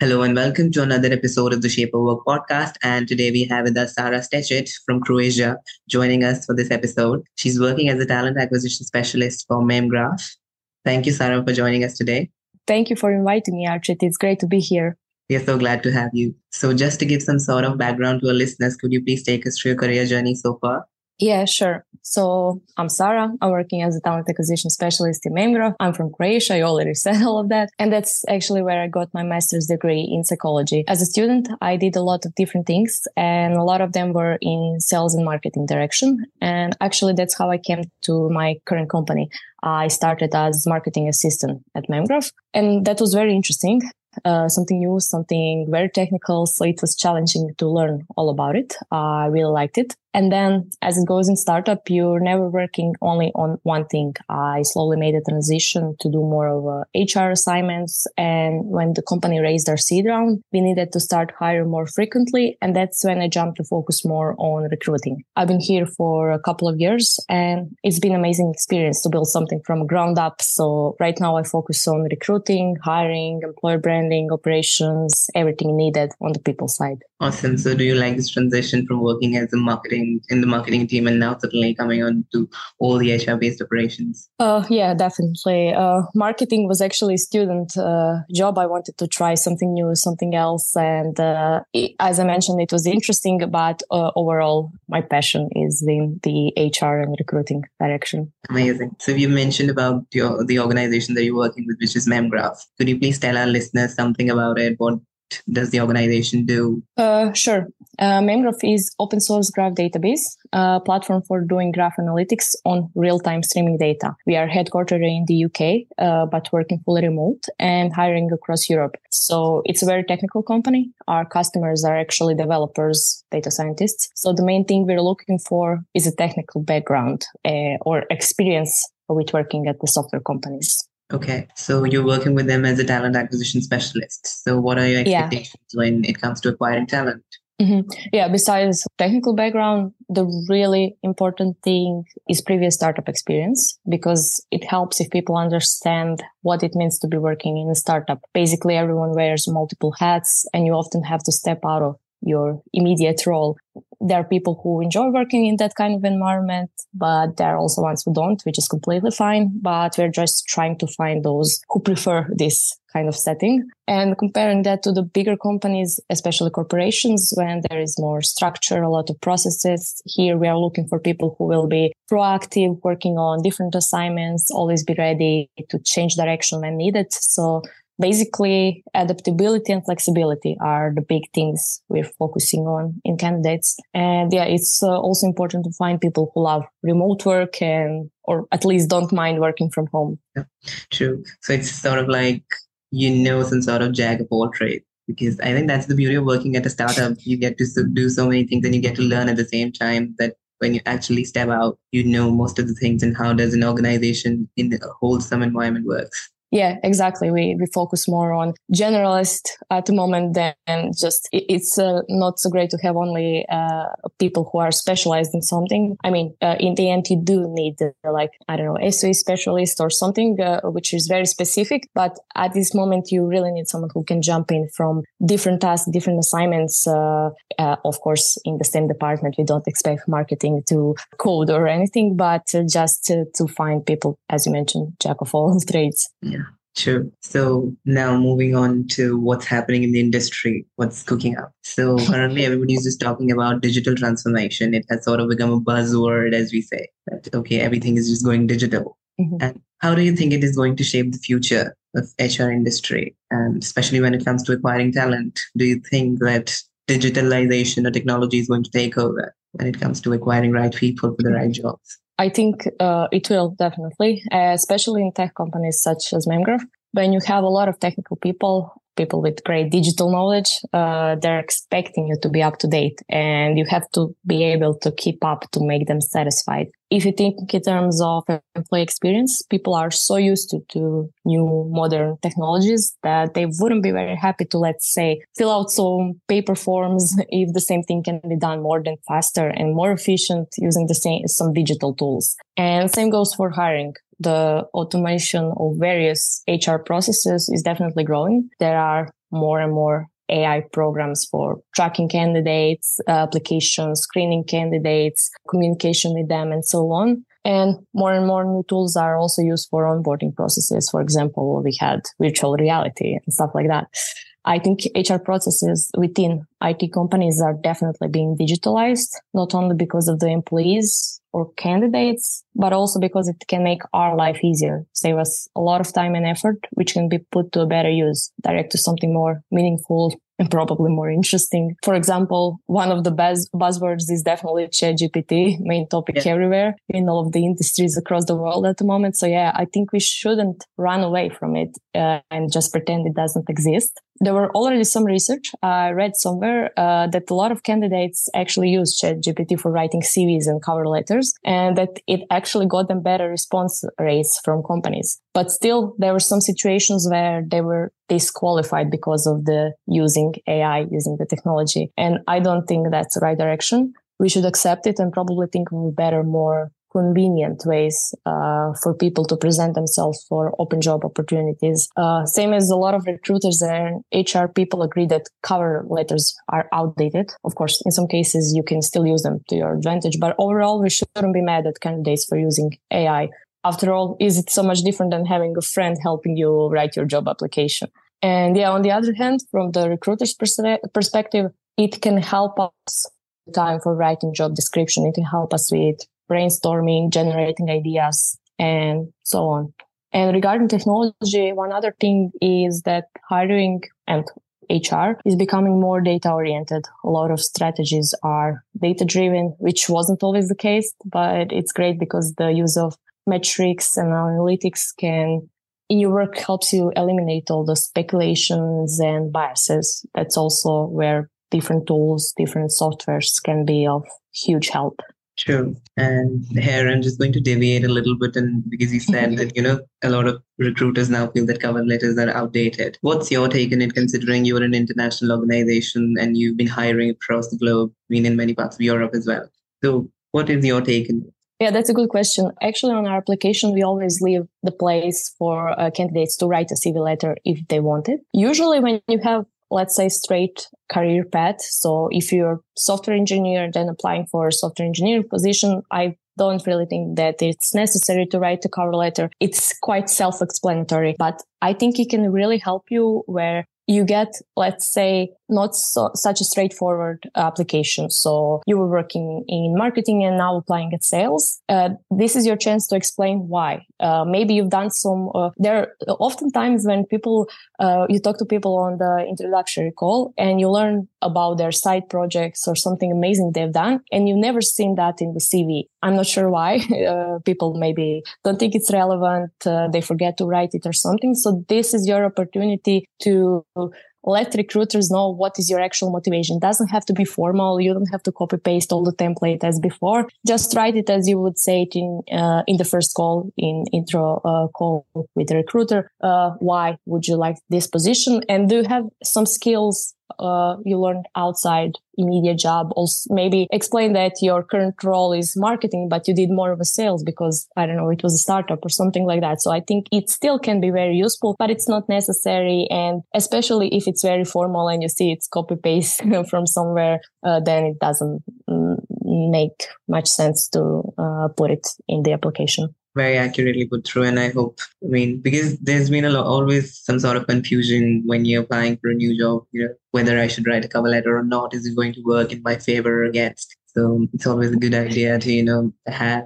Hello and welcome to another episode of the Shape of Work podcast. And today we have with us Sara Štetić from Croatia joining us for this episode. She's working as a talent acquisition specialist for MemGraph. Thank you, Sarah, for joining us today. Thank you for inviting me, Archit. It's great to be here. We are so glad to have you. So, just to give some sort of background to our listeners, could you please take us through your career journey so far? Yeah, sure. So I'm Sara. I'm working as a talent acquisition specialist in MemGraph. I'm from Croatia. I already said all of that. And that's actually where I got my master's degree in psychology. As a student, I did a lot of different things and a lot of them were in sales and marketing direction. And actually, that's how I came to my current company. I started as marketing assistant at MemGraph and that was very interesting uh, something new, something very technical. So it was challenging to learn all about it. I really liked it. And then as it goes in startup, you're never working only on one thing. I slowly made a transition to do more of uh, HR assignments. And when the company raised our seed round, we needed to start hiring more frequently. And that's when I jumped to focus more on recruiting. I've been here for a couple of years and it's been amazing experience to build something from ground up. So right now I focus on recruiting, hiring, employer branding, operations, everything needed on the people side. Awesome. So do you like this transition from working as a marketing in the marketing team and now suddenly coming on to all the HR based operations? Uh, yeah, definitely. Uh, marketing was actually a student uh, job. I wanted to try something new, something else. And uh, it, as I mentioned, it was interesting, but uh, overall, my passion is in the HR and recruiting direction. Amazing. So you mentioned about your, the organization that you're working with, which is MemGraph. Could you please tell our listeners something about it? What does the organization do? Uh, sure. Uh, MemGraph is open source graph database, a platform for doing graph analytics on real-time streaming data. We are headquartered in the UK, uh, but working fully remote and hiring across Europe. So it's a very technical company. Our customers are actually developers, data scientists. So the main thing we're looking for is a technical background uh, or experience with working at the software companies. Okay. So you're working with them as a talent acquisition specialist. So what are your expectations yeah. when it comes to acquiring talent? Mm-hmm. Yeah, besides technical background, the really important thing is previous startup experience because it helps if people understand what it means to be working in a startup. Basically, everyone wears multiple hats and you often have to step out of your immediate role. There are people who enjoy working in that kind of environment, but there are also ones who don't, which is completely fine. But we're just trying to find those who prefer this kind of setting and comparing that to the bigger companies, especially corporations, when there is more structure, a lot of processes. Here we are looking for people who will be proactive, working on different assignments, always be ready to change direction when needed. So basically adaptability and flexibility are the big things we're focusing on in candidates. And yeah it's uh, also important to find people who love remote work and or at least don't mind working from home. Yeah, true. So it's sort of like you know some sort of jack of all trades because i think that's the beauty of working at a startup. You get to do so many things and you get to learn at the same time that when you actually step out you know most of the things and how does an organization in a wholesome environment works yeah, exactly. We we focus more on generalist at the moment than just it's uh, not so great to have only uh, people who are specialized in something. I mean, uh, in the end, you do need uh, like I don't know SOE specialist or something uh, which is very specific. But at this moment, you really need someone who can jump in from different tasks, different assignments. Uh, of course, in the same department, we don't expect marketing to code or anything, but just to, to find people, as you mentioned, jack of all trades. Sure. So now moving on to what's happening in the industry, what's cooking up. So currently everybody's just talking about digital transformation. It has sort of become a buzzword, as we say, that, okay, everything is just going digital. Mm-hmm. And how do you think it is going to shape the future of HR industry? And especially when it comes to acquiring talent, do you think that digitalization or technology is going to take over when it comes to acquiring right people for the right jobs? I think uh, it will definitely, uh, especially in tech companies such as MemGraph. When you have a lot of technical people, people with great digital knowledge, uh, they're expecting you to be up to date and you have to be able to keep up to make them satisfied. If you think in terms of employee experience, people are so used to, to new modern technologies that they wouldn't be very happy to, let's say, fill out some paper forms if the same thing can be done more than faster and more efficient using the same, some digital tools. And same goes for hiring the automation of various HR processes is definitely growing. There are more and more AI programs for tracking candidates, uh, applications, screening candidates, communication with them, and so on. And more and more new tools are also used for onboarding processes. For example, we had virtual reality and stuff like that. I think HR processes within IT companies are definitely being digitalized, not only because of the employees or candidates, but also because it can make our life easier, save us a lot of time and effort, which can be put to a better use, direct to something more meaningful and probably more interesting. For example, one of the buzz- buzzwords is definitely ChatGPT, main topic yeah. everywhere in all of the industries across the world at the moment. So yeah, I think we shouldn't run away from it uh, and just pretend it doesn't exist. There were already some research I read somewhere uh, that a lot of candidates actually use ChatGPT for writing CVs and cover letters, and that it actually got them better response rates from companies. But still, there were some situations where they were disqualified because of the using AI, using the technology. And I don't think that's the right direction. We should accept it and probably think of better, more convenient ways uh, for people to present themselves for open job opportunities. Uh, same as a lot of recruiters and HR people agree that cover letters are outdated. Of course, in some cases, you can still use them to your advantage, but overall, we shouldn't be mad at candidates for using AI after all, is it so much different than having a friend helping you write your job application? And yeah, on the other hand, from the recruiter's pers- perspective, it can help us time for writing job description. It can help us with brainstorming, generating ideas, and so on. And regarding technology, one other thing is that hiring and HR is becoming more data oriented. A lot of strategies are data driven, which wasn't always the case, but it's great because the use of metrics and analytics can in your work helps you eliminate all the speculations and biases. That's also where different tools, different softwares can be of huge help. True. And here I'm just going to deviate a little bit and because you said that, you know, a lot of recruiters now feel that cover letters are outdated. What's your take on it considering you're an international organization and you've been hiring across the globe, been in many parts of Europe as well. So what is your take on it? Yeah, that's a good question. Actually, on our application, we always leave the place for uh, candidates to write a CV letter if they want it. Usually, when you have, let's say, straight career path, so if you're software engineer, then applying for a software engineer position, I don't really think that it's necessary to write a cover letter. It's quite self-explanatory, but I think it can really help you where you get, let's say, not so, such a straightforward application. So you were working in marketing and now applying at sales. Uh, this is your chance to explain why. Uh, maybe you've done some, uh, there oftentimes when people, uh, you talk to people on the introductory call and you learn about their side projects or something amazing they've done and you've never seen that in the CV. I'm not sure why. Uh, people maybe don't think it's relevant. Uh, they forget to write it or something. So this is your opportunity to let recruiters know what is your actual motivation. It doesn't have to be formal. You don't have to copy paste all the template as before. Just write it as you would say it in uh, in the first call in intro uh, call with the recruiter. Uh, why would you like this position? And do you have some skills uh, you learned outside immediate job. Also maybe explain that your current role is marketing but you did more of a sales because i don't know it was a startup or something like that. So i think it still can be very useful but it's not necessary. And especially if it's very formal and you see it's copy paste from somewhere uh, then it doesn't mm, make much sense to uh, put it in the application very accurately put through and i hope i mean because there's been a lot always some sort of confusion when you're applying for a new job you know whether i should write a cover letter or not is it going to work in my favor or against? So it's always a good idea to you know have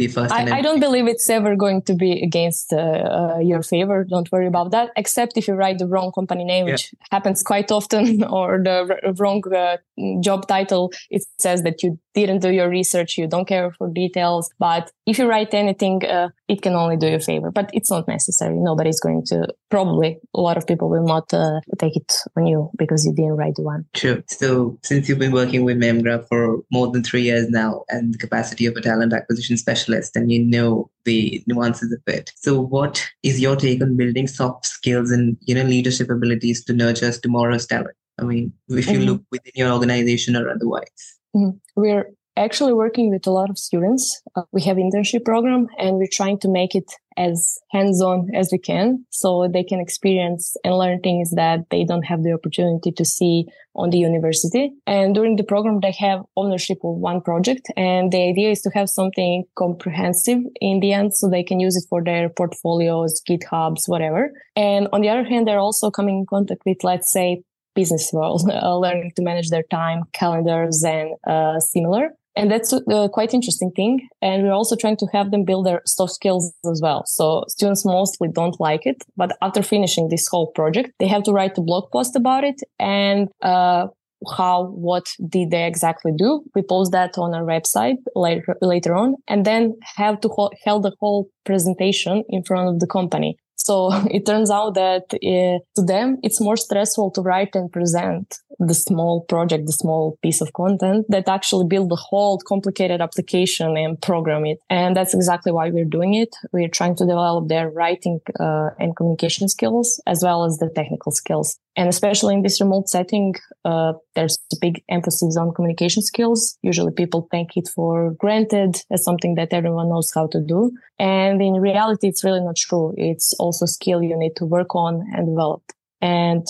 the first I, I, don't believe it's ever going to be against uh, uh, your favor. Don't worry about that except if you write the wrong company name yeah. which happens quite often or the r- wrong uh, job title. It says that you didn't do your research you don't care for details. But if you write anything uh, it can only do you a favor, but it's not necessary. Nobody's going to, probably a lot of people will not uh, take it on you because you didn't write the one. True. So since you've been working with Memgraph for more than three years now and the capacity of a talent acquisition specialist and you know the nuances of it. So what is your take on building soft skills and, you know, leadership abilities to nurture tomorrow's talent? I mean, if you mm-hmm. look within your organization or otherwise. Mm-hmm. We're actually working with a lot of students. Uh, we have internship program and we're trying to make it as hands-on as we can so they can experience and learn things that they don't have the opportunity to see on the university. And during the program, they have ownership of one project. And the idea is to have something comprehensive in the end so they can use it for their portfolios, GitHubs, whatever. And on the other hand, they're also coming in contact with, let's say, business world, uh, learning to manage their time, calendars, and uh, similar. And that's a quite interesting thing. And we're also trying to have them build their soft skills as well. So students mostly don't like it, but after finishing this whole project, they have to write a blog post about it and, uh, how, what did they exactly do? We post that on our website later, later on and then have to hold the whole presentation in front of the company. So it turns out that uh, to them, it's more stressful to write and present the small project, the small piece of content that actually build the whole complicated application and program it. And that's exactly why we're doing it. We're trying to develop their writing uh, and communication skills as well as the technical skills. And especially in this remote setting, uh, there's a big emphasis on communication skills. Usually people take it for granted as something that everyone knows how to do. And in reality, it's really not true. It's also a skill you need to work on and develop. And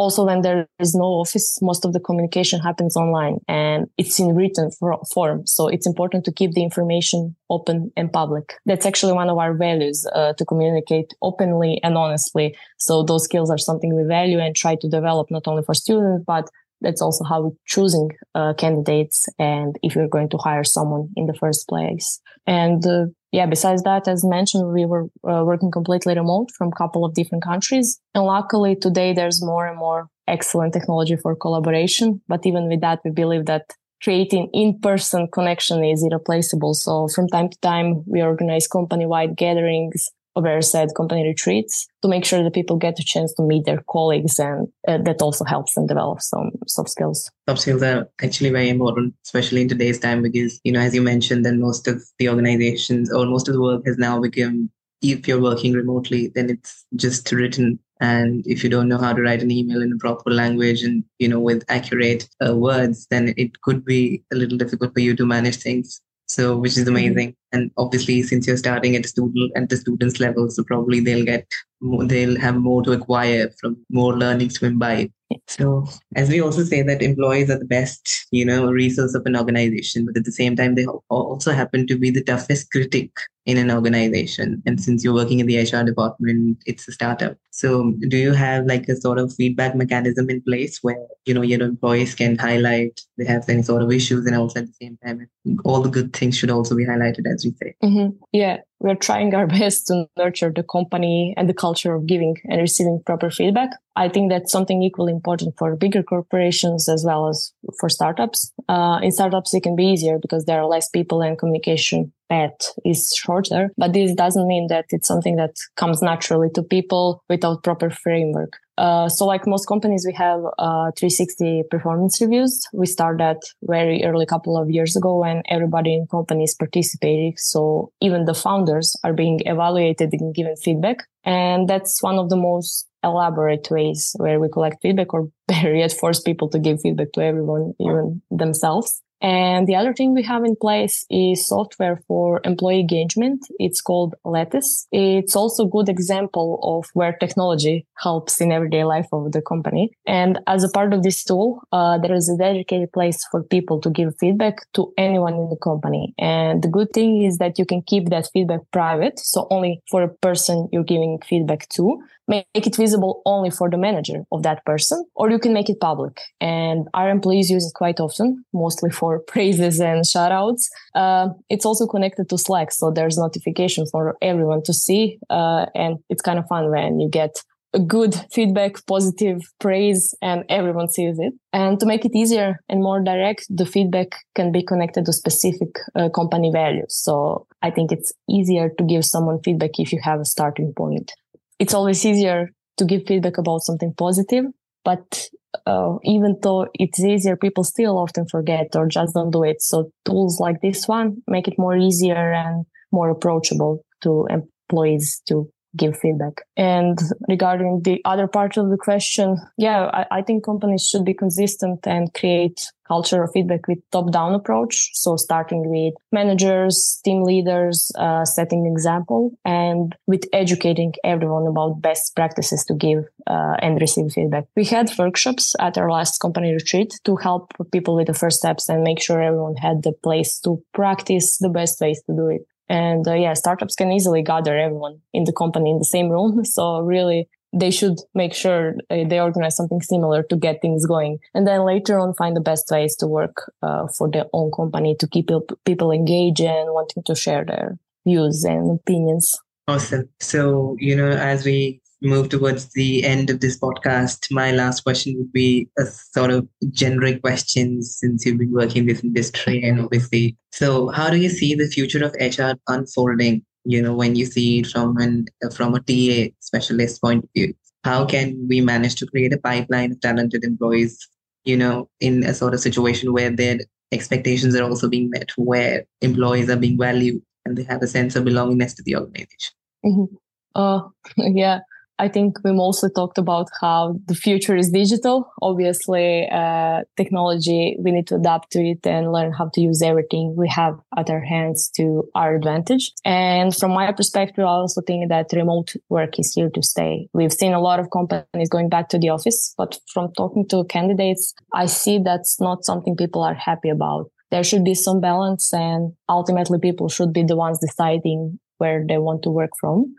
also when there is no office most of the communication happens online and it's in written form. So it's important to keep the information open and public. That's actually one of our values uh, to communicate openly and honestly. So those skills are something we value and try to develop not only for students but that's also how we're choosing uh, candidates and if you're going to hire someone in the first place and uh, yeah, besides that, as mentioned, we were uh, working completely remote from a couple of different countries. And luckily today there's more and more excellent technology for collaboration. But even with that, we believe that creating in-person connection is irreplaceable. So from time to time, we organize company-wide gatherings where said company retreats to make sure that people get a chance to meet their colleagues and uh, that also helps them develop some soft skills. Soft skills are actually very important, especially in today's time, because, you know, as you mentioned, then most of the organizations or most of the work has now become, if you're working remotely, then it's just written. And if you don't know how to write an email in a proper language and, you know, with accurate uh, words, then it could be a little difficult for you to manage things so which is amazing. And obviously since you're starting at the student at the students level so probably they'll get more, they'll have more to acquire from more learnings to imbibe. So as we also say that employees are the best you know resource of an organization but at the same time they also happen to be the toughest critic in an organization and since you're working in the hr department it's a startup so do you have like a sort of feedback mechanism in place where you know your employees can highlight they have any sort of issues and also at the same time all the good things should also be highlighted as we say mm-hmm. yeah we're trying our best to nurture the company and the culture of giving and receiving proper feedback. I think that's something equally important for bigger corporations as well as for startups. Uh, in startups, it can be easier because there are less people and communication path is shorter, but this doesn't mean that it's something that comes naturally to people without proper framework. Uh, so like most companies, we have uh, 360 performance reviews. We started that very early couple of years ago when everybody in companies participating. So even the founders are being evaluated and given feedback. And that's one of the most elaborate ways where we collect feedback or better yet force people to give feedback to everyone, even themselves. And the other thing we have in place is software for employee engagement. It's called Lattice. It's also a good example of where technology helps in everyday life of the company. And as a part of this tool, uh, there is a dedicated place for people to give feedback to anyone in the company. And the good thing is that you can keep that feedback private. So only for a person you're giving feedback to make it visible only for the manager of that person, or you can make it public. And our employees use it quite often, mostly for praises and shoutouts. Uh, it's also connected to Slack, so there's notification for everyone to see, uh, and it's kind of fun when you get a good feedback, positive praise, and everyone sees it. And to make it easier and more direct, the feedback can be connected to specific uh, company values. So I think it's easier to give someone feedback if you have a starting point. It's always easier to give feedback about something positive, but uh, even though it's easier, people still often forget or just don't do it. So tools like this one make it more easier and more approachable to employees to give feedback. And regarding the other part of the question, yeah, I, I, think companies should be consistent and create culture of feedback with top-down approach. So starting with managers, team leaders, uh, setting example, and with educating everyone about best practices to give uh, and receive feedback. We had workshops at our last company retreat to help people with the first steps and make sure everyone had the place to practice the best ways to do it. And uh, yeah, startups can easily gather everyone in the company in the same room. So really, they should make sure uh, they organize something similar to get things going. And then later on, find the best ways to work uh, for their own company to keep people engaged and wanting to share their views and opinions. Awesome. So, you know, as we move towards the end of this podcast, my last question would be a sort of generic question since you've been working in this industry and obviously. So, how do you see the future of HR unfolding? You know, when you see it from an from a TA specialist point of view, how can we manage to create a pipeline of talented employees? You know, in a sort of situation where their expectations are also being met, where employees are being valued and they have a sense of belongingness to the organization. Mm-hmm. Uh, yeah, I think we mostly talked about how the future is digital. Obviously, uh, technology, we need to adapt to it and learn how to use everything we have at our hands to our advantage. And from my perspective, I also think that remote work is here to stay. We've seen a lot of companies going back to the office, but from talking to candidates, I see that's not something people are happy about. There should be some balance and ultimately people should be the ones deciding where they want to work from.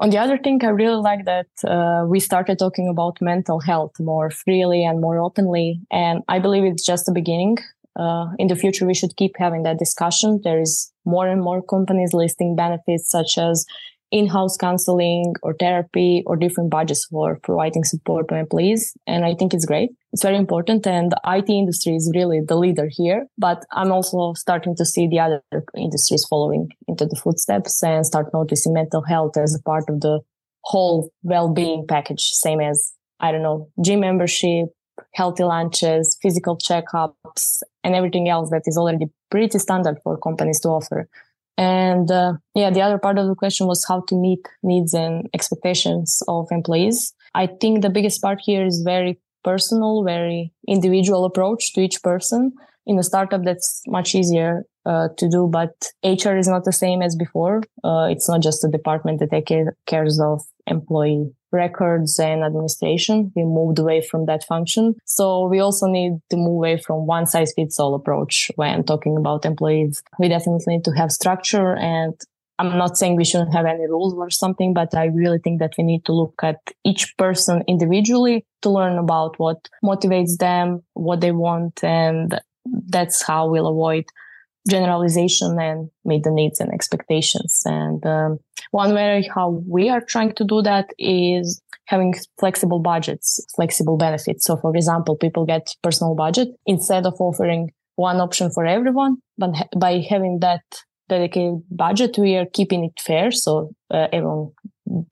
On the other thing, I really like that uh, we started talking about mental health more freely and more openly. And I believe it's just the beginning. Uh, in the future, we should keep having that discussion. There is more and more companies listing benefits such as in-house counseling or therapy or different budgets for providing support to employees. And I think it's great. It's very important. And the IT industry is really the leader here. But I'm also starting to see the other industries following into the footsteps and start noticing mental health as a part of the whole well-being package. Same as, I don't know, gym membership, healthy lunches, physical checkups, and everything else that is already pretty standard for companies to offer. And uh, yeah, the other part of the question was how to meet needs and expectations of employees. I think the biggest part here is very personal, very individual approach to each person. In a startup, that's much easier uh, to do, but HR is not the same as before. Uh, it's not just a department that takes cares of employee records and administration. We moved away from that function. So we also need to move away from one size fits all approach when talking about employees. We definitely need to have structure and I'm not saying we shouldn't have any rules or something, but I really think that we need to look at each person individually to learn about what motivates them, what they want. And that's how we'll avoid generalization and meet the needs and expectations. And um, one way how we are trying to do that is having flexible budgets, flexible benefits. So, for example, people get personal budget instead of offering one option for everyone, but by having that dedicated budget, we are keeping it fair. So uh, everyone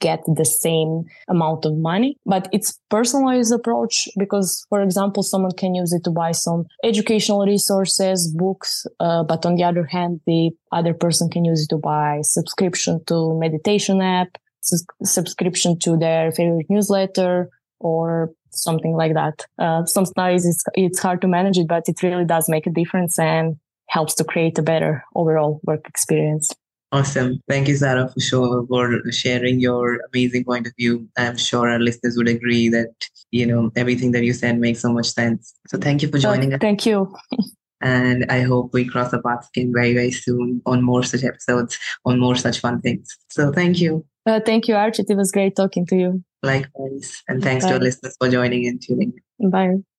get the same amount of money, but it's personalized approach because, for example, someone can use it to buy some educational resources, books, uh, but on the other hand, the other person can use it to buy subscription to meditation app, su- subscription to their favorite newsletter, or something like that. Uh, sometimes it's, it's hard to manage it, but it really does make a difference and helps to create a better overall work experience. Awesome. Thank you, Sara, for sure for sharing your amazing point of view. I'm sure our listeners would agree that, you know, everything that you said makes so much sense. So thank you for joining us. Thank you. and I hope we cross our paths again very, very soon on more such episodes, on more such fun things. So thank you. Uh, thank you, Archit. It was great talking to you. Likewise. And thanks Bye. to our listeners for joining and tuning. Bye.